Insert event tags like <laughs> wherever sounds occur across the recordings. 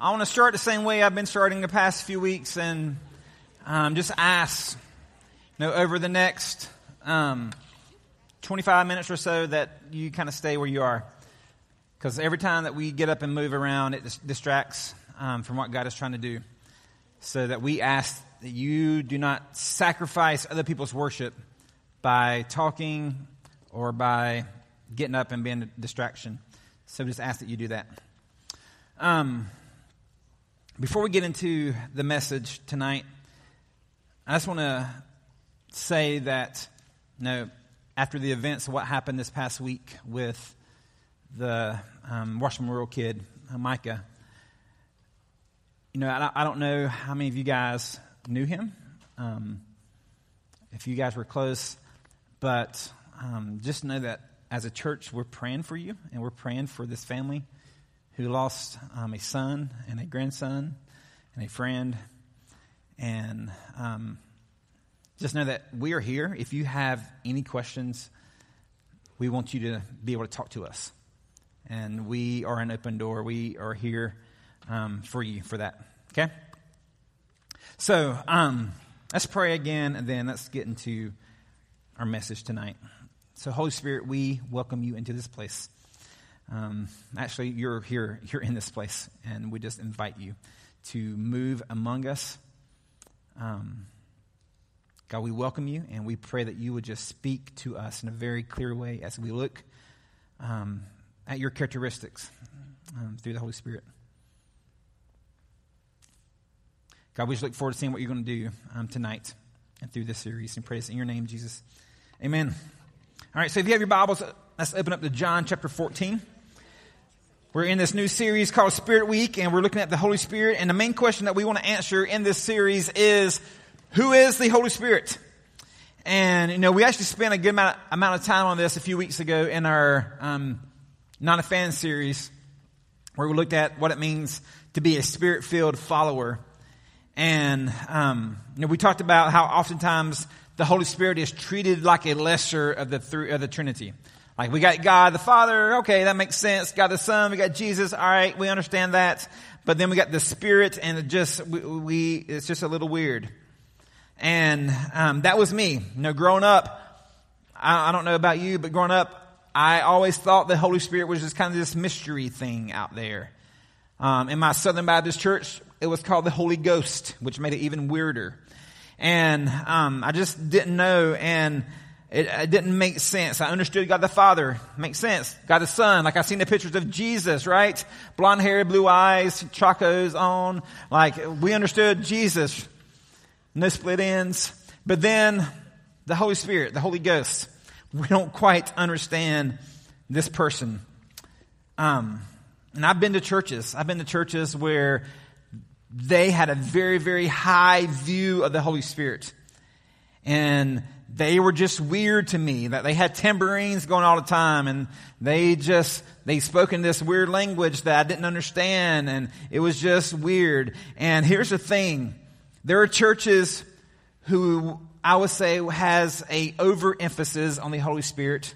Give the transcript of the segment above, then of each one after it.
I want to start the same way I've been starting the past few weeks and um, just ask, you know, over the next um, 25 minutes or so that you kind of stay where you are. Because every time that we get up and move around, it dis- distracts um, from what God is trying to do. So that we ask that you do not sacrifice other people's worship by talking or by getting up and being a distraction. So just ask that you do that. Um, before we get into the message tonight, I just want to say that, you know, after the events of what happened this past week with the um, Washington Memorial kid, uh, Micah, you know, I, I, don't know how many of you guys knew him, um, if you guys were close, but um, just know that as a church, we're praying for you and we're praying for this family who lost um, a son and a grandson and a friend. And um, just know that we are here. If you have any questions, we want you to be able to talk to us. And we are an open door. We are here um, for you for that. Okay? So, um, let's pray again, and then let's get into our message tonight. So, Holy Spirit, we welcome you into this place. Um, actually, you're here, you're in this place, and we just invite you to move among us. Um, God, we welcome you, and we pray that you would just speak to us in a very clear way as we look um, at your characteristics um, through the Holy Spirit. God, we just look forward to seeing what you're going to do um, tonight and through this series. And praise in your name, Jesus. Amen. All right, so if you have your Bibles, let's open up to John chapter 14. We're in this new series called Spirit Week, and we're looking at the Holy Spirit. And the main question that we want to answer in this series is, who is the Holy Spirit? And, you know, we actually spent a good amount, amount of time on this a few weeks ago in our um, Not a Fan series, where we looked at what it means to be a spirit-filled follower. And, um, you know, we talked about how oftentimes the Holy Spirit is treated like a lesser of the, three, of the Trinity. Like we got God the Father, okay, that makes sense. God the Son, we got Jesus, all right, we understand that. But then we got the Spirit, and it just we, we it's just a little weird. And um, that was me. You know, growing up, I, I don't know about you, but growing up, I always thought the Holy Spirit was just kind of this mystery thing out there. Um, in my Southern Baptist church, it was called the Holy Ghost, which made it even weirder. And um, I just didn't know, and it, it, didn't make sense. I understood God the Father, makes sense. God the Son, like I've seen the pictures of Jesus, right? Blonde hair, blue eyes, chacos on. Like we understood Jesus, no split ends. But then the Holy Spirit, the Holy Ghost, we don't quite understand this person. Um, and I've been to churches. I've been to churches where they had a very, very high view of the Holy Spirit. And they were just weird to me that they had tambourines going all the time and they just they spoke in this weird language that I didn't understand and it was just weird. And here's the thing. There are churches who I would say has a overemphasis on the Holy Spirit.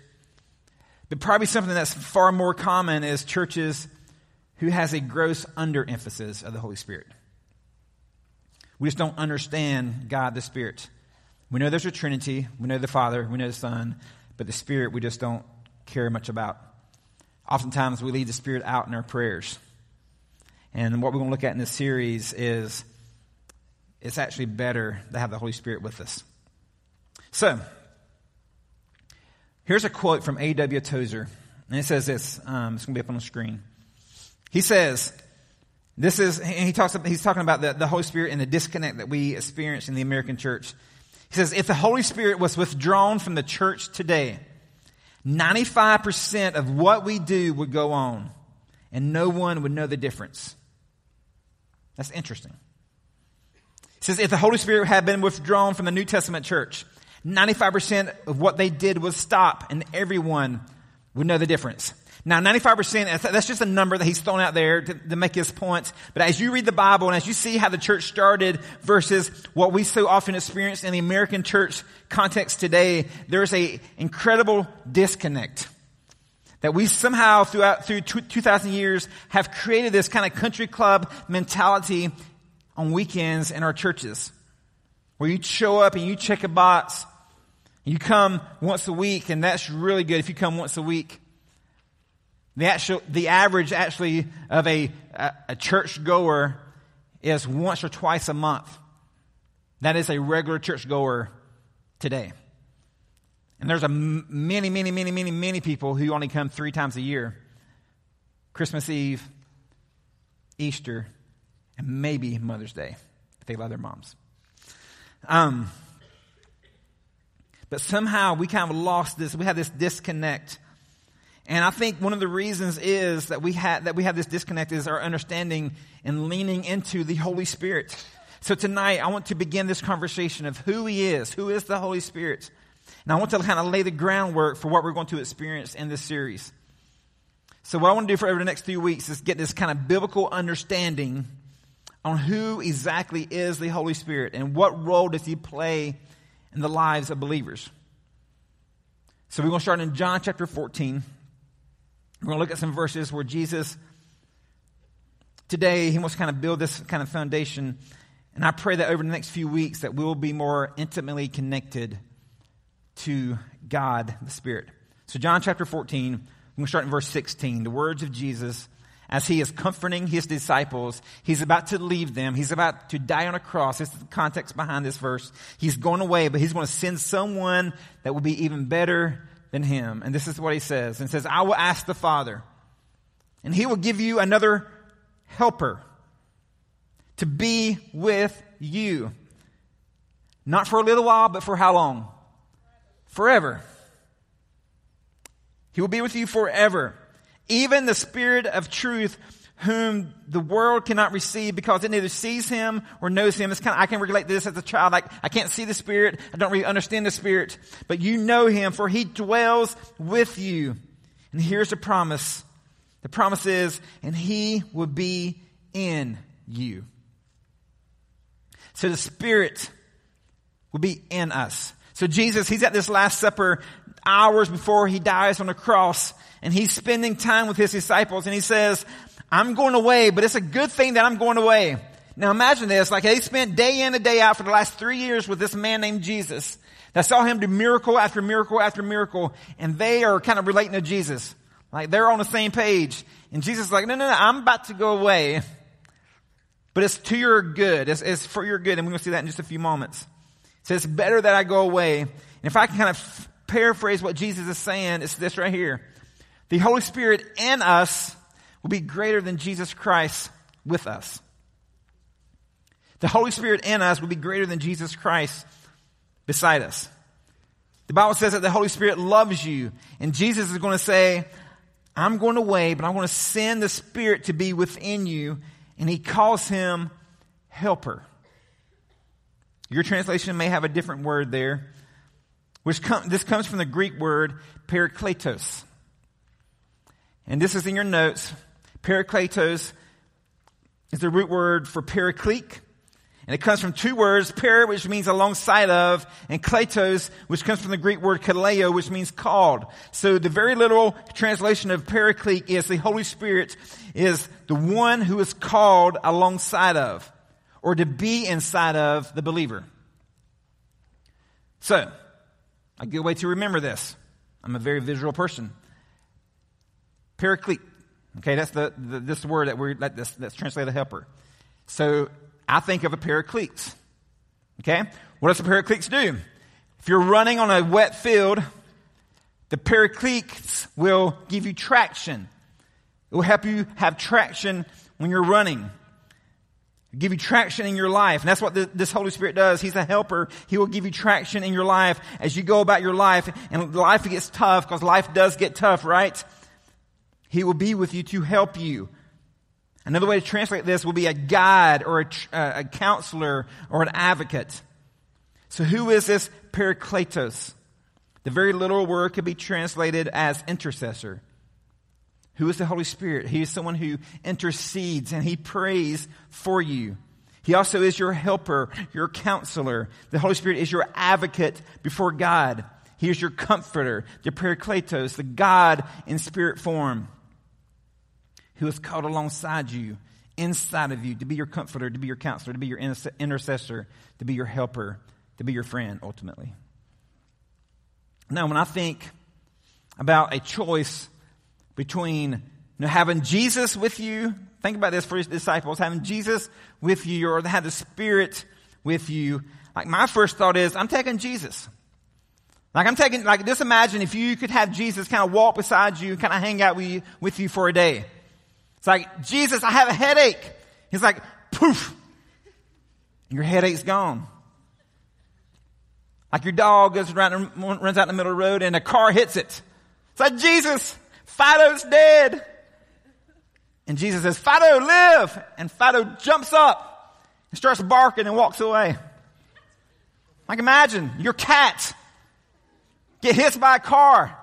But probably something that's far more common is churches who has a gross underemphasis of the Holy Spirit. We just don't understand God the Spirit. We know there's a Trinity, we know the Father, we know the Son, but the Spirit we just don't care much about. Oftentimes we leave the Spirit out in our prayers. And what we're going to look at in this series is it's actually better to have the Holy Spirit with us. So, here's a quote from A.W. Tozer. And it says this. Um, it's going to be up on the screen. He says, this is, he talks, he's talking about the, the Holy Spirit and the disconnect that we experience in the American church. He says, if the Holy Spirit was withdrawn from the church today, 95% of what we do would go on, and no one would know the difference. That's interesting. He says, if the Holy Spirit had been withdrawn from the New Testament church, 95% of what they did was stop, and everyone would know the difference. Now, 95%, that's just a number that he's thrown out there to, to, make his points. But as you read the Bible and as you see how the church started versus what we so often experience in the American church context today, there's a incredible disconnect. That we somehow throughout, through 2,000 years have created this kind of country club mentality on weekends in our churches. Where you show up and you check a box. You come once a week and that's really good if you come once a week. The actual, the average actually of a, a, a church goer is once or twice a month. That is a regular church goer today. And there's a many, many, many, many, many people who only come three times a year Christmas Eve, Easter, and maybe Mother's Day if they love their moms. Um, but somehow we kind of lost this. We had this disconnect and I think one of the reasons is that we have, that we have this disconnect is our understanding and leaning into the Holy Spirit. So tonight I want to begin this conversation of who He is, who is the Holy Spirit. And I want to kind of lay the groundwork for what we're going to experience in this series. So what I want to do for over the next few weeks is get this kind of biblical understanding on who exactly is the Holy Spirit and what role does He play in the lives of believers. So we're going to start in John chapter 14. We're going to look at some verses where Jesus, today, he wants to kind of build this kind of foundation. And I pray that over the next few weeks that we'll be more intimately connected to God, the Spirit. So John chapter 14, we're going to start in verse 16. The words of Jesus as he is comforting his disciples. He's about to leave them. He's about to die on a cross. This is the context behind this verse. He's going away, but he's going to send someone that will be even better than him. And this is what he says. And says, I will ask the Father, and he will give you another helper to be with you. Not for a little while, but for how long? Forever. He will be with you forever. Even the Spirit of truth whom the world cannot receive because it neither sees him or knows him. It's kind of, I can relate to this as a child. Like, I can't see the Spirit. I don't really understand the Spirit, but you know him for he dwells with you. And here's the promise. The promise is, and he will be in you. So the Spirit will be in us. So Jesus, he's at this Last Supper hours before he dies on the cross and he's spending time with his disciples and he says, I'm going away, but it's a good thing that I'm going away. Now imagine this, like they spent day in and day out for the last three years with this man named Jesus that saw him do miracle after miracle after miracle, and they are kind of relating to Jesus. Like they're on the same page. And Jesus is like, no, no, no, I'm about to go away. But it's to your good. It's, it's for your good. And we're going to see that in just a few moments. Says, it's better that I go away. And if I can kind of paraphrase what Jesus is saying, it's this right here. The Holy Spirit in us will be greater than Jesus Christ with us. The Holy Spirit in us will be greater than Jesus Christ beside us. The Bible says that the Holy Spirit loves you, and Jesus is going to say, I'm going away, but I'm going to send the Spirit to be within you, and he calls him helper. Your translation may have a different word there, which this comes from the Greek word parakletos. And this is in your notes. Parakletos is the root word for paraclete. And it comes from two words, para, which means alongside of, and kletos, which comes from the Greek word kaleo, which means called. So the very literal translation of paraclete is the Holy Spirit is the one who is called alongside of, or to be inside of the believer. So, a good way to remember this. I'm a very visual person. Paraclete. Okay, that's the, the this word that we're that, that's, that's translated a helper. So I think of a paraclete. Okay, what does the paracletes do? If you're running on a wet field, the paracletes will give you traction. It will help you have traction when you're running. Give you traction in your life. And that's what this Holy Spirit does. He's a helper. He will give you traction in your life as you go about your life. And life gets tough because life does get tough, right? He will be with you to help you. Another way to translate this will be a guide or a, uh, a counselor or an advocate. So who is this Parakletos? The very literal word could be translated as intercessor. Who is the Holy Spirit? He is someone who intercedes and he prays for you. He also is your helper, your counselor. The Holy Spirit is your advocate before God. He is your comforter, the Parakletos, the God in spirit form, who has called alongside you, inside of you, to be your comforter, to be your counselor, to be your intercessor, to be your helper, to be your friend, ultimately. Now, when I think about a choice between you know, having Jesus with you, think about this for his disciples, having Jesus with you or have the Spirit with you. Like my first thought is, I'm taking Jesus. Like I'm taking, like just imagine if you could have Jesus kind of walk beside you, kind of hang out with you, with you for a day. It's like, Jesus, I have a headache. He's like, poof. Your headache's gone. Like your dog goes around runs out in the middle of the road and a car hits it. It's like, Jesus, Fido's dead. And Jesus says, Fido, live. And Fido jumps up and starts barking and walks away. Like imagine your cat get hit by a car.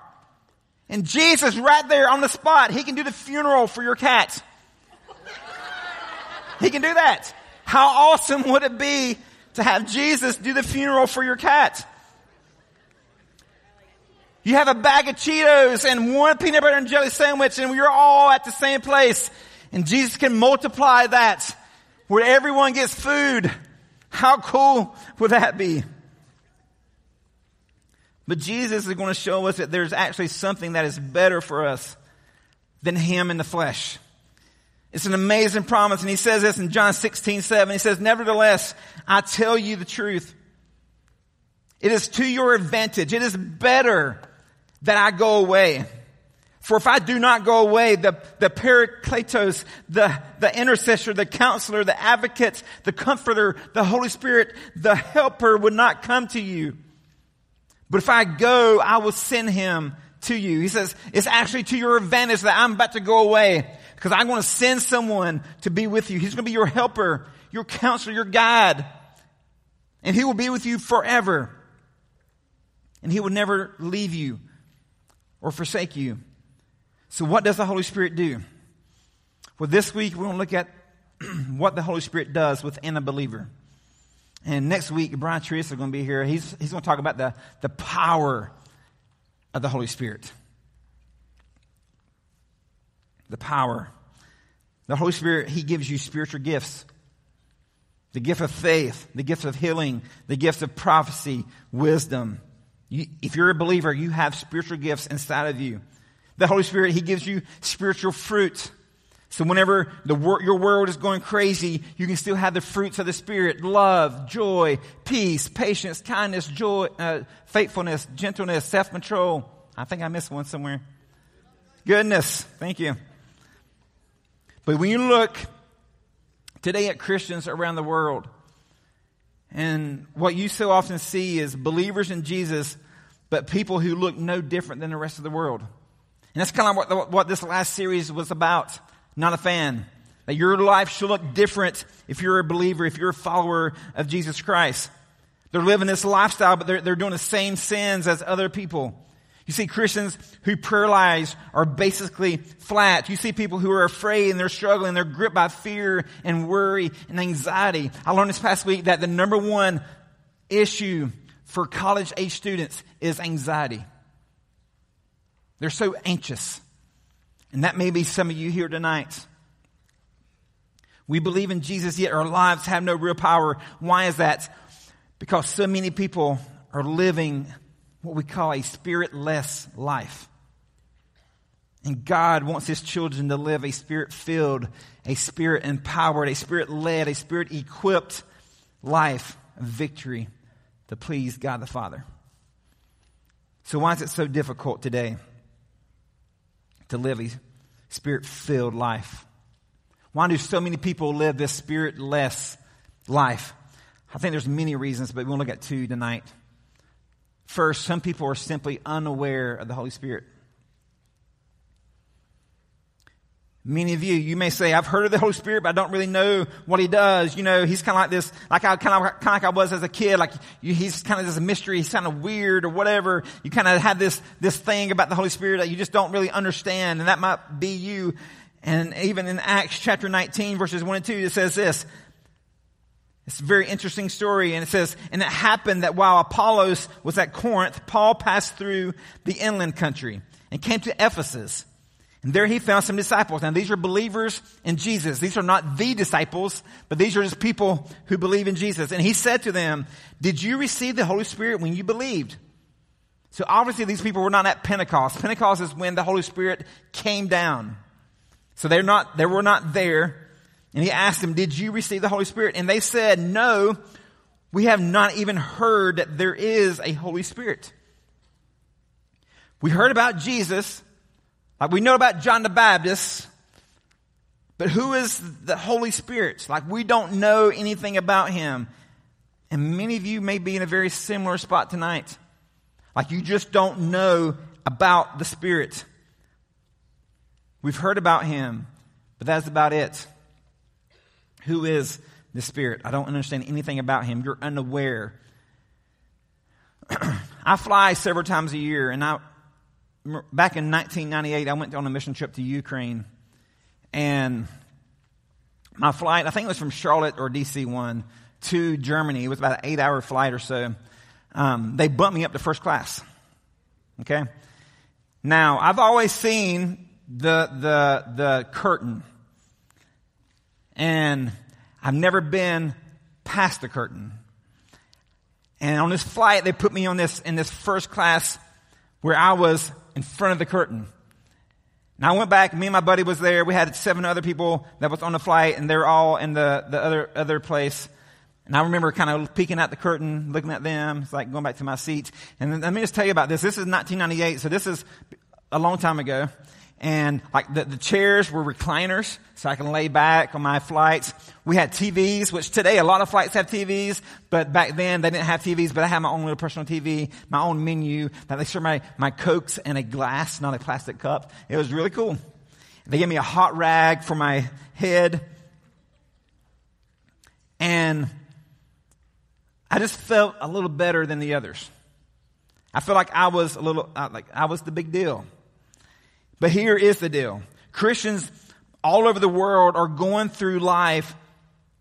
And Jesus right there on the spot, he can do the funeral for your cat. He can do that. How awesome would it be to have Jesus do the funeral for your cat? You have a bag of Cheetos and one peanut butter and jelly sandwich and you're all at the same place. And Jesus can multiply that where everyone gets food. How cool would that be? But Jesus is going to show us that there's actually something that is better for us than Him in the flesh. It's an amazing promise. And He says this in John 16, 7. He says, Nevertheless, I tell you the truth. It is to your advantage. It is better that I go away. For if I do not go away, the, the Parakletos, the, the intercessor, the counselor, the advocate, the comforter, the Holy Spirit, the helper would not come to you. But if I go, I will send him to you. He says, it's actually to your advantage that I'm about to go away because I'm going to send someone to be with you. He's going to be your helper, your counselor, your guide. And he will be with you forever. And he will never leave you or forsake you. So, what does the Holy Spirit do? Well, this week we're going to look at <clears throat> what the Holy Spirit does within a believer. And next week, Brian Teresa is going to be here. He's, he's going to talk about the, the power of the Holy Spirit. The power. The Holy Spirit, He gives you spiritual gifts. The gift of faith, the gift of healing, the gift of prophecy, wisdom, you, if you're a believer, you have spiritual gifts inside of you. The Holy Spirit, He gives you spiritual fruit. So whenever the wor- your world is going crazy, you can still have the fruits of the Spirit: love, joy, peace, patience, kindness, joy, uh, faithfulness, gentleness, self-control. I think I missed one somewhere. Goodness, thank you. But when you look today at Christians around the world, and what you so often see is believers in Jesus, but people who look no different than the rest of the world. And that's kind of what, what this last series was about. Not a fan. That your life should look different if you're a believer, if you're a follower of Jesus Christ. They're living this lifestyle, but they're, they're doing the same sins as other people. You see Christians who prayer lives are basically flat. You see people who are afraid and they're struggling. They're gripped by fear and worry and anxiety. I learned this past week that the number one issue for college age students is anxiety. They're so anxious. And that may be some of you here tonight. We believe in Jesus, yet our lives have no real power. Why is that? Because so many people are living what we call a spiritless life. And God wants His children to live a spirit filled, a spirit empowered, a spirit led, a spirit equipped life of victory to please God the Father. So, why is it so difficult today to live a spirit filled life? Why do so many people live this spiritless life? I think there's many reasons, but we'll look at two tonight. First, some people are simply unaware of the Holy Spirit. Many of you, you may say, I've heard of the Holy Spirit, but I don't really know what He does. You know, He's kind of like this, like I, kind of, kind of like I was as a kid. Like, you, He's kind of this mystery. He's kind of weird or whatever. You kind of have this, this thing about the Holy Spirit that you just don't really understand. And that might be you. And even in Acts chapter 19 verses 1 and 2, it says this. It's a very interesting story. And it says, and it happened that while Apollos was at Corinth, Paul passed through the inland country and came to Ephesus. And there he found some disciples. Now these are believers in Jesus. These are not the disciples, but these are just people who believe in Jesus. And he said to them, did you receive the Holy Spirit when you believed? So obviously these people were not at Pentecost. Pentecost is when the Holy Spirit came down. So they're not, they were not there. And he asked them, did you receive the Holy Spirit? And they said, no, we have not even heard that there is a Holy Spirit. We heard about Jesus, like we know about John the Baptist, but who is the Holy Spirit? Like we don't know anything about him. And many of you may be in a very similar spot tonight. Like you just don't know about the Spirit. We've heard about him, but that's about it. Who is the Spirit? I don't understand anything about him. You're unaware. <clears throat> I fly several times a year, and I, back in 1998, I went on a mission trip to Ukraine, and my flight, I think it was from Charlotte or DC one to Germany. It was about an eight hour flight or so. Um, they bumped me up to first class. Okay. Now I've always seen the the the curtain and I've never been past the curtain. And on this flight, they put me on this, in this first class where I was in front of the curtain. And I went back, me and my buddy was there. We had seven other people that was on the flight and they're all in the, the other, other place. And I remember kind of peeking out the curtain, looking at them. It's like going back to my seat. And let me just tell you about this. This is 1998, so this is a long time ago and like the, the chairs were recliners so I can lay back on my flights. We had TVs, which today a lot of flights have TVs, but back then they didn't have TVs, but I had my own little personal TV, my own menu that they served my, my Cokes in a glass, not a plastic cup. It was really cool. They gave me a hot rag for my head. And I just felt a little better than the others. I felt like I was a little, uh, like I was the big deal. But here is the deal. Christians all over the world are going through life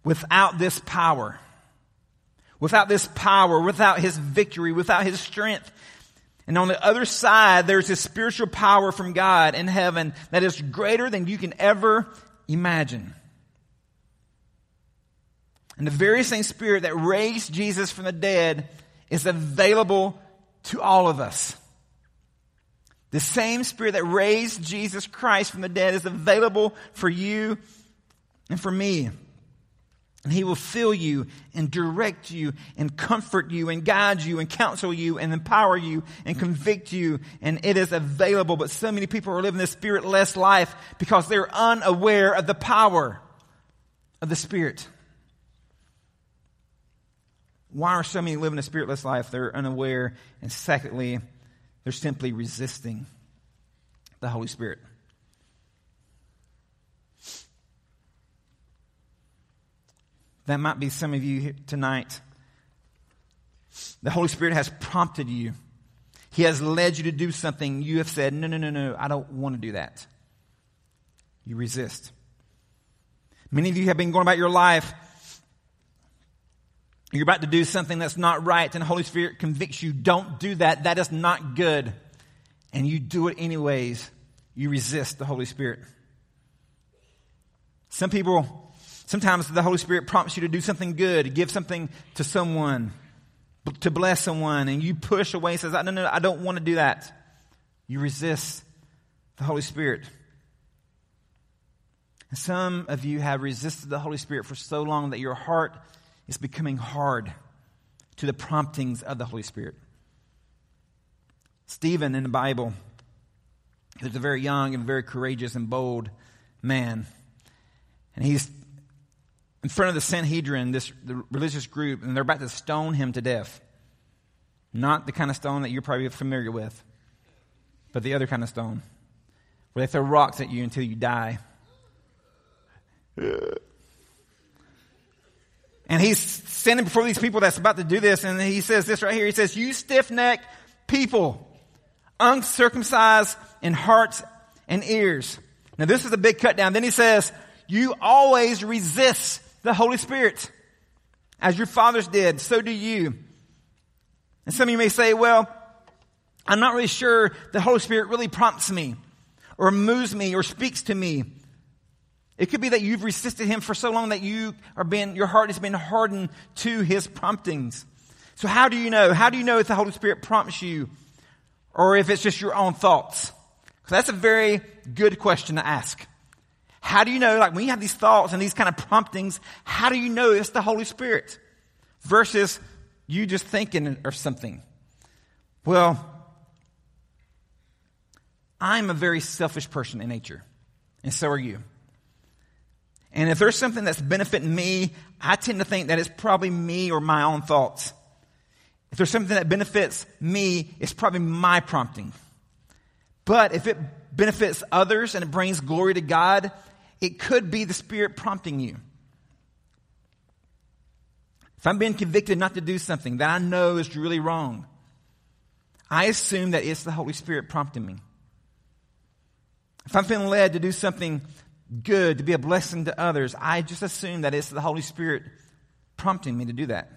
without this power. Without this power, without his victory, without his strength. And on the other side, there's this spiritual power from God in heaven that is greater than you can ever imagine. And the very same spirit that raised Jesus from the dead is available to all of us. The same spirit that raised Jesus Christ from the dead is available for you and for me. And he will fill you and direct you and comfort you and guide you and counsel you and empower you and convict you. And it is available. But so many people are living this spiritless life because they're unaware of the power of the Spirit. Why are so many living a spiritless life? They're unaware. And secondly, they're simply resisting the Holy Spirit. That might be some of you tonight. The Holy Spirit has prompted you. He has led you to do something. You have said, no, no, no, no, I don't want to do that. You resist. Many of you have been going about your life you're about to do something that's not right and the Holy Spirit convicts you, don't do that. That is not good. And you do it anyways. You resist the Holy Spirit. Some people, sometimes the Holy Spirit prompts you to do something good, give something to someone, to bless someone, and you push away says, no, no, I don't want to do that. You resist the Holy Spirit. And some of you have resisted the Holy Spirit for so long that your heart is becoming hard to the promptings of the Holy Spirit. Stephen in the Bible, he's a very young and very courageous and bold man. And he's in front of the Sanhedrin, this the religious group, and they're about to stone him to death. Not the kind of stone that you're probably familiar with, but the other kind of stone, where they throw rocks at you until you die. And he's standing before these people that's about to do this, and he says this right here. He says, You stiff necked people, uncircumcised in hearts and ears. Now, this is a big cut down. Then he says, You always resist the Holy Spirit. As your fathers did, so do you. And some of you may say, well, I'm not really sure the Holy Spirit really prompts me or moves me or speaks to me. It could be that you've resisted him for so long that you are being, your heart has been hardened to his promptings. So how do you know? How do you know if the Holy Spirit prompts you or if it's just your own thoughts? So that's a very good question to ask. How do you know, like when you have these thoughts and these kind of promptings, how do you know it's the Holy Spirit versus you just thinking or something? Well, I'm a very selfish person in nature, and so are you. And if there's something that's benefiting me, I tend to think that it's probably me or my own thoughts. If there's something that benefits me, it's probably my prompting. But if it benefits others and it brings glory to God, it could be the Spirit prompting you. If I'm being convicted not to do something that I know is really wrong, I assume that it's the Holy Spirit prompting me. If I'm feeling led to do something good, to be a blessing to others, I just assume that it's the Holy Spirit prompting me to do that.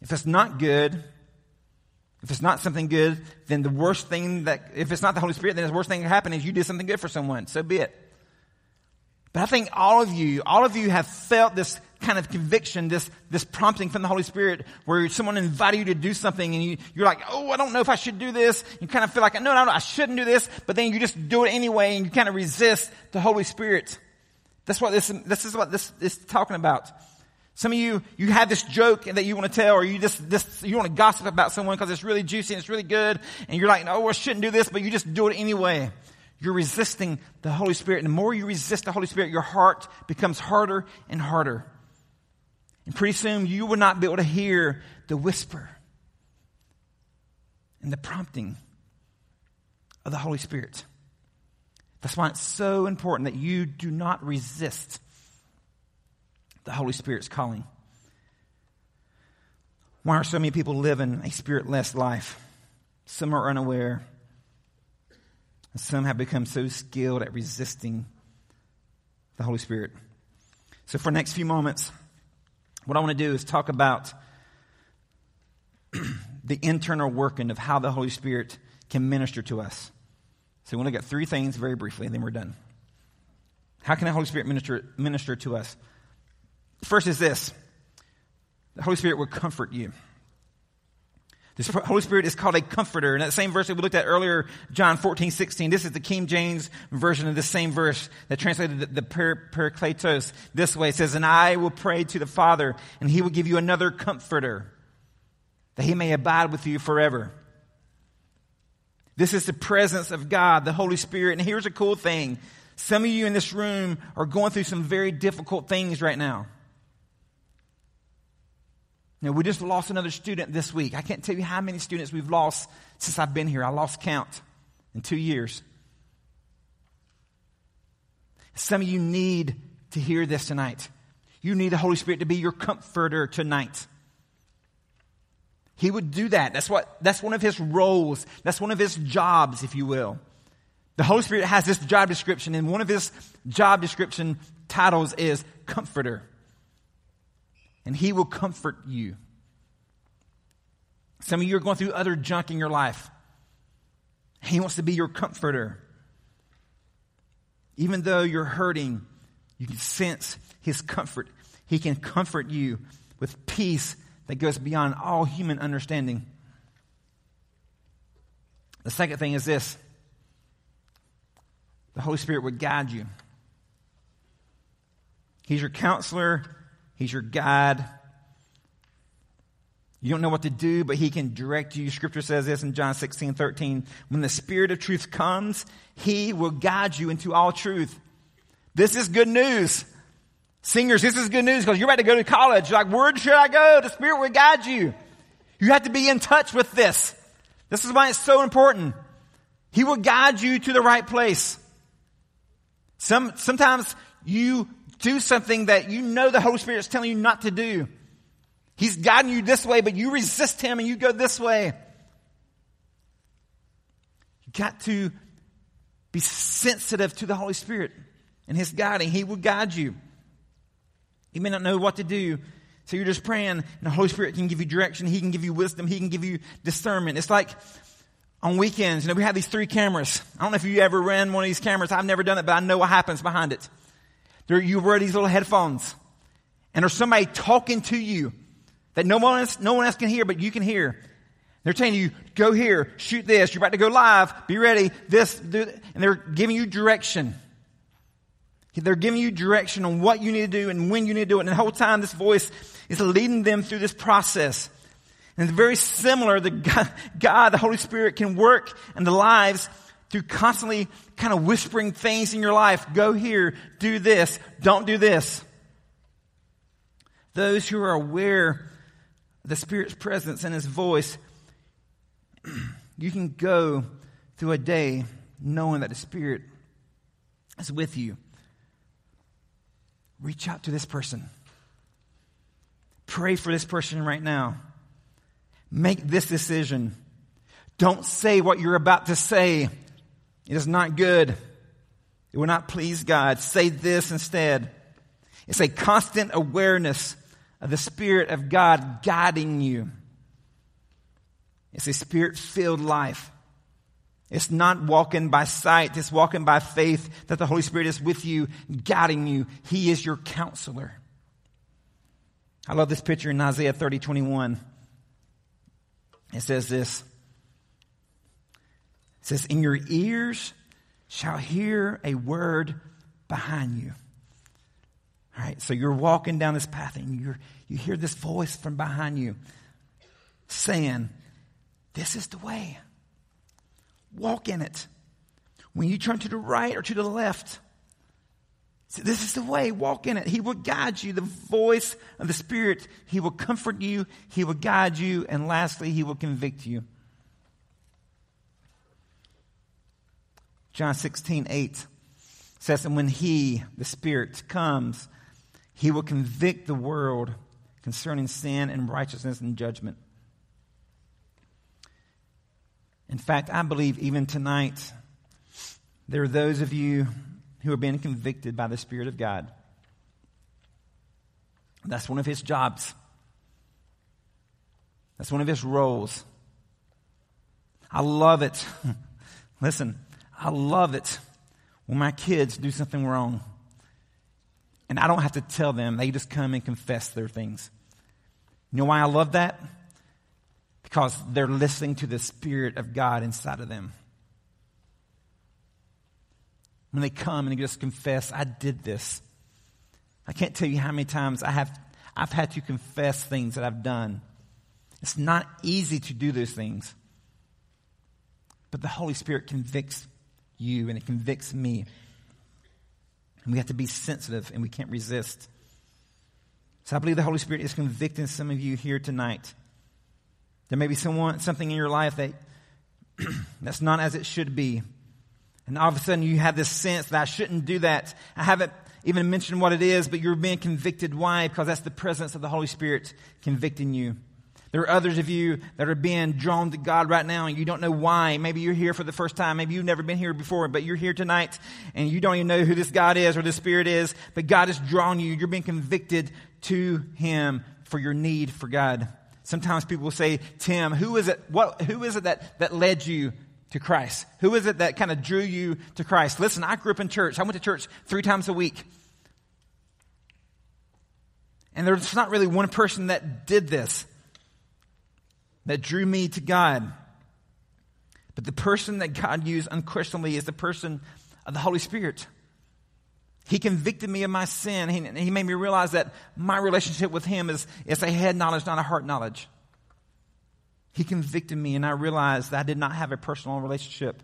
If it's not good, if it's not something good, then the worst thing that, if it's not the Holy Spirit, then the worst thing that can happen is you did something good for someone. So be it. But I think all of you, all of you have felt this kind of conviction, this, this prompting from the Holy Spirit where someone invited you to do something and you, you're like, oh, I don't know if I should do this. You kind of feel like, no, no, no, I shouldn't do this. But then you just do it anyway and you kind of resist the Holy Spirit. That's what this, this is what this is talking about. Some of you, you have this joke that you want to tell or you just, this, you want to gossip about someone because it's really juicy and it's really good. And you're like, oh, no, I shouldn't do this, but you just do it anyway. You're resisting the Holy Spirit. And the more you resist the Holy Spirit, your heart becomes harder and harder. And pretty soon you will not be able to hear the whisper and the prompting of the Holy Spirit. That's why it's so important that you do not resist the Holy Spirit's calling. Why are so many people living a spiritless life? Some are unaware. And some have become so skilled at resisting the Holy Spirit. So, for the next few moments, what I want to do is talk about <clears throat> the internal working of how the Holy Spirit can minister to us. So, we want to get three things very briefly, and then we're done. How can the Holy Spirit minister, minister to us? First is this the Holy Spirit will comfort you. The Holy Spirit is called a comforter. In that same verse that we looked at earlier, John 14, 16, this is the King James version of the same verse that translated the, the Parakletos this way. It says, And I will pray to the Father, and he will give you another comforter, that he may abide with you forever. This is the presence of God, the Holy Spirit. And here's a cool thing. Some of you in this room are going through some very difficult things right now. Know, we just lost another student this week. I can't tell you how many students we've lost since I've been here. I lost count in two years. Some of you need to hear this tonight. You need the Holy Spirit to be your comforter tonight. He would do that. That's what, that's one of his roles. That's one of his jobs, if you will. The Holy Spirit has this job description, and one of his job description titles is comforter and He will comfort you. Some of you are going through other junk in your life. He wants to be your comforter. Even though you're hurting, you can sense His comfort. He can comfort you with peace that goes beyond all human understanding. The second thing is this the Holy Spirit would guide you. He's your counselor, He's your guide. You don't know what to do, but He can direct you. Scripture says this in John 16, 13. When the Spirit of truth comes, He will guide you into all truth. This is good news. Singers, this is good news because you're about to go to college. You're like, where should I go? The Spirit will guide you. You have to be in touch with this. This is why it's so important. He will guide you to the right place. Some, sometimes you do something that you know the Holy Spirit is telling you not to do. He's guiding you this way, but you resist Him and you go this way. You got to be sensitive to the Holy Spirit and His guiding. He will guide you. You may not know what to do. So you're just praying, and the Holy Spirit can give you direction. He can give you wisdom. He can give you discernment. It's like on weekends, you know, we have these three cameras. I don't know if you ever ran one of these cameras. I've never done it, but I know what happens behind it. You wear these little headphones, and there's somebody talking to you that no one else, no one else can hear, but you can hear. They're telling you, go here, shoot this, you're about to go live, be ready, this, do, and they're giving you direction. They're giving you direction on what you need to do and when you need to do it. And the whole time this voice is leading them through this process. And it's very similar that <laughs> God, God, the Holy Spirit can work in the lives through constantly kind of whispering things in your life. Go here, do this, don't do this. Those who are aware of the Spirit's presence and His voice, <clears throat> you can go through a day knowing that the Spirit is with you. Reach out to this person. Pray for this person right now. Make this decision. Don't say what you're about to say. It is not good. It will not please God. Say this instead. It's a constant awareness of the Spirit of God guiding you. It's a spirit filled life. It's not walking by sight, it's walking by faith that the Holy Spirit is with you, guiding you. He is your counselor. I love this picture in Isaiah 30 21. It says this. It says, In your ears shall hear a word behind you. All right, so you're walking down this path and you you hear this voice from behind you saying, This is the way. Walk in it. When you turn to the right or to the left, this is the way, walk in it. He will guide you, the voice of the Spirit. He will comfort you, He will guide you, and lastly, He will convict you. John 16, 8 says, And when He, the Spirit, comes, He will convict the world concerning sin and righteousness and judgment. In fact, I believe even tonight, there are those of you who are being convicted by the Spirit of God. That's one of his jobs. That's one of his roles. I love it. <laughs> Listen, I love it when my kids do something wrong. And I don't have to tell them, they just come and confess their things. You know why I love that? because they're listening to the Spirit of God inside of them. When they come and they just confess, I did this. I can't tell you how many times I have, I've had to confess things that I've done. It's not easy to do those things. But the Holy Spirit convicts you and it convicts me. And we have to be sensitive and we can't resist. So I believe the Holy Spirit is convicting some of you here tonight. There may be someone, something in your life that <clears throat> that's not as it should be. And all of a sudden you have this sense that I shouldn't do that. I haven't even mentioned what it is, but you're being convicted. Why? Because that's the presence of the Holy Spirit convicting you. There are others of you that are being drawn to God right now and you don't know why. Maybe you're here for the first time. Maybe you've never been here before, but you're here tonight and you don't even know who this God is or this Spirit is, but God has drawn you. You're being convicted to Him for your need for God. Sometimes people will say, Tim, who is it, what, who is it that, that led you to Christ? Who is it that kind of drew you to Christ? Listen, I grew up in church. I went to church three times a week. And there's not really one person that did this, that drew me to God. But the person that God used unquestionably is the person of the Holy Spirit. He convicted me of my sin. He, he made me realize that my relationship with Him is, is a head knowledge, not a heart knowledge. He convicted me, and I realized that I did not have a personal relationship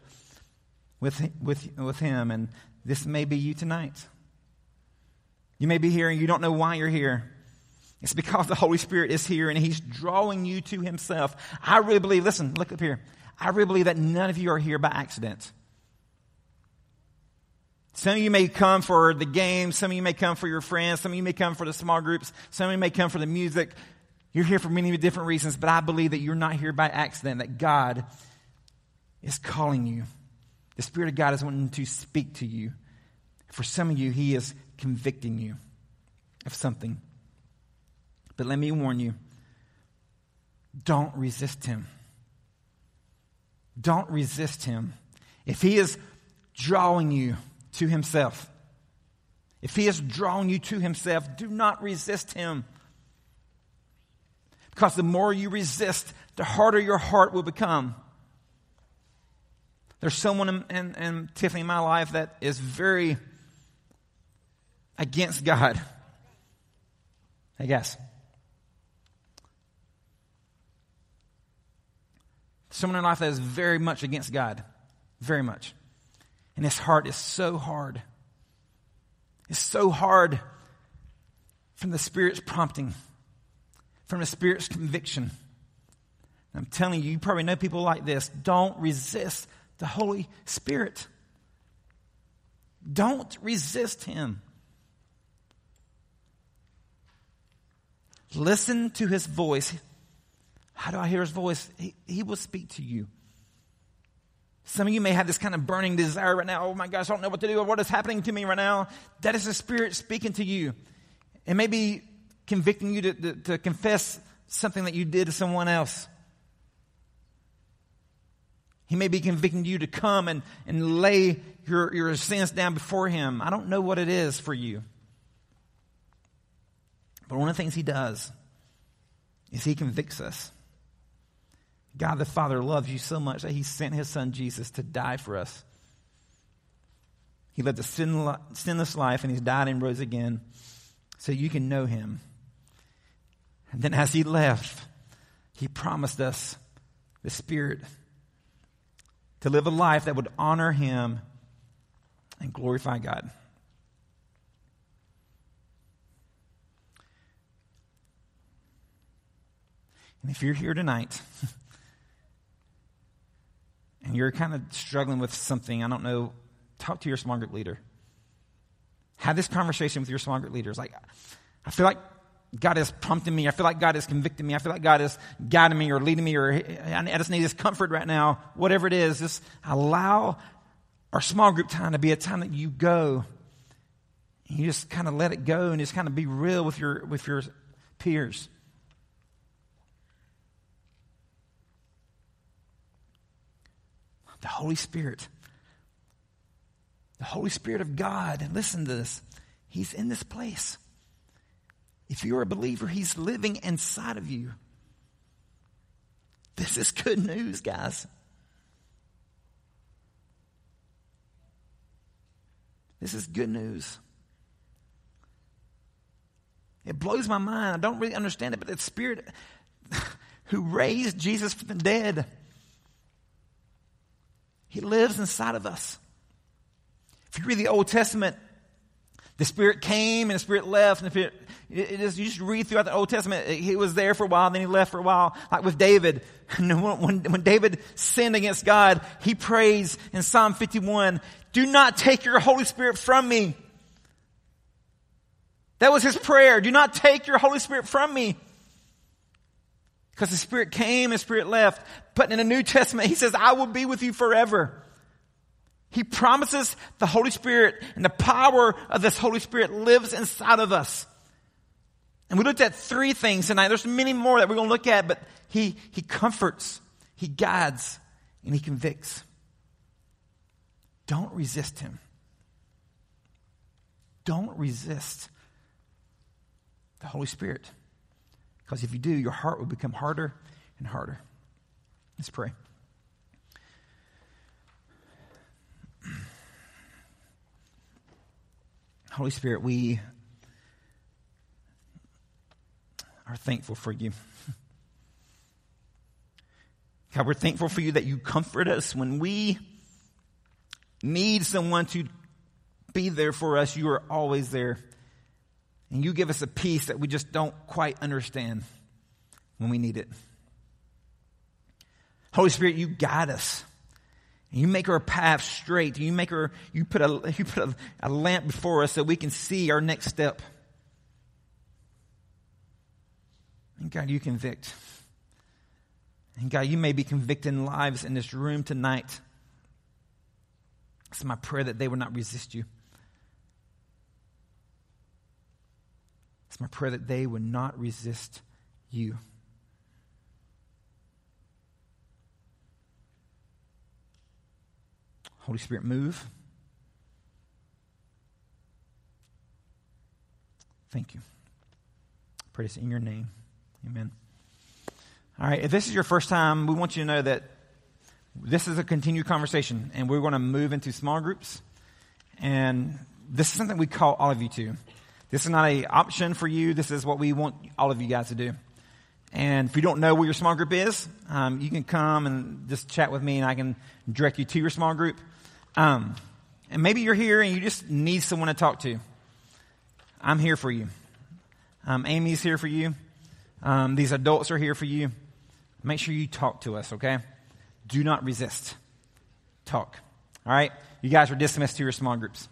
with, with, with Him. And this may be you tonight. You may be here and you don't know why you're here. It's because the Holy Spirit is here and He's drawing you to Himself. I really believe, listen, look up here. I really believe that none of you are here by accident. Some of you may come for the game. Some of you may come for your friends. Some of you may come for the small groups. Some of you may come for the music. You're here for many different reasons, but I believe that you're not here by accident, that God is calling you. The Spirit of God is wanting to speak to you. For some of you, He is convicting you of something. But let me warn you don't resist him. Don't resist him. If he is drawing you to himself, if he is drawing you to himself, do not resist him. Because the more you resist, the harder your heart will become. There's someone in, in, in Tiffany in my life that is very against God. I guess. Someone in life that is very much against God. Very much. And his heart is so hard. It's so hard from the Spirit's prompting, from the Spirit's conviction. I'm telling you, you probably know people like this. Don't resist the Holy Spirit. Don't resist Him. Listen to His voice. How do I hear His voice? He, he will speak to you. Some of you may have this kind of burning desire right now. Oh my gosh, I don't know what to do. What is happening to me right now? That is the Spirit speaking to you. It may be convicting you to, to, to confess something that you did to someone else. He may be convicting you to come and, and lay your, your sins down before Him. I don't know what it is for you. But one of the things He does is He convicts us. God the Father loves you so much that He sent His Son Jesus to die for us. He lived a sinless life and He's died and rose again so you can know Him. And then as He left, He promised us the Spirit to live a life that would honor Him and glorify God. And if you're here tonight <laughs> and you're kind of struggling with something, I don't know, talk to your small group leader. Have this conversation with your small group leaders. Like, I feel like God is prompting me. I feel like God is convicting me. I feel like God is guiding me or leading me or I just need this comfort right now. Whatever it is, just allow our small group time to be a time that you go. You just kind of let it go and just kind of be real with your, with your peers. The Holy Spirit. The Holy Spirit of God. And listen to this. He's in this place. If you're a believer, He's living inside of you. This is good news, guys. This is good news. It blows my mind. I don't really understand it, but the Spirit <laughs> who raised Jesus from the dead, He lives inside of us. If you read the Old Testament, the Spirit came and the Spirit left, and the Spirit it you just read throughout the Old Testament. He was there for a while, then he left for a while. Like with David, <laughs> when, when David sinned against God, he prays in Psalm 51, do not take your Holy Spirit from me. That was his prayer. Do not take your Holy Spirit from me. Because the Spirit came and Spirit left. But in the New Testament, he says, I will be with you forever. He promises the Holy Spirit and the power of this Holy Spirit lives inside of us. And we looked at three things tonight. There's many more that we're going to look at, but he, he comforts, he guides, and he convicts. Don't resist him. Don't resist the Holy Spirit. Because if you do, your heart will become harder and harder. Let's pray. <clears throat> Holy Spirit, we are thankful for you. <laughs> God, we're thankful for you that you comfort us when we need someone to be there for us. You are always there. And you give us a peace that we just don't quite understand when we need it. Holy Spirit, you guide us. You make our path straight. You make our, you put a, you put a, a lamp before us so we can see our next step. And God, you convict. And God, you may be convicting lives in this room tonight. It's my prayer that they will not resist you. It's my prayer that they would not resist you. Holy Spirit, move. Thank you. Pray this in your name. Amen. All right, if this is your first time, we want you to know that this is a continued conversation, and we're going to move into small groups. And this is something we call all of you to. This is not an option for you. This is what we want all of you guys to do. And if you don't know where your small group is, um, you can come and just chat with me, and I can direct you to your small group. Um, and maybe you're here and you just need someone to talk to. I'm here for you. Um, Amy's here for you. Um, these adults are here for you. Make sure you talk to us, okay? Do not resist. Talk. All right? You guys are dismissed to your small groups.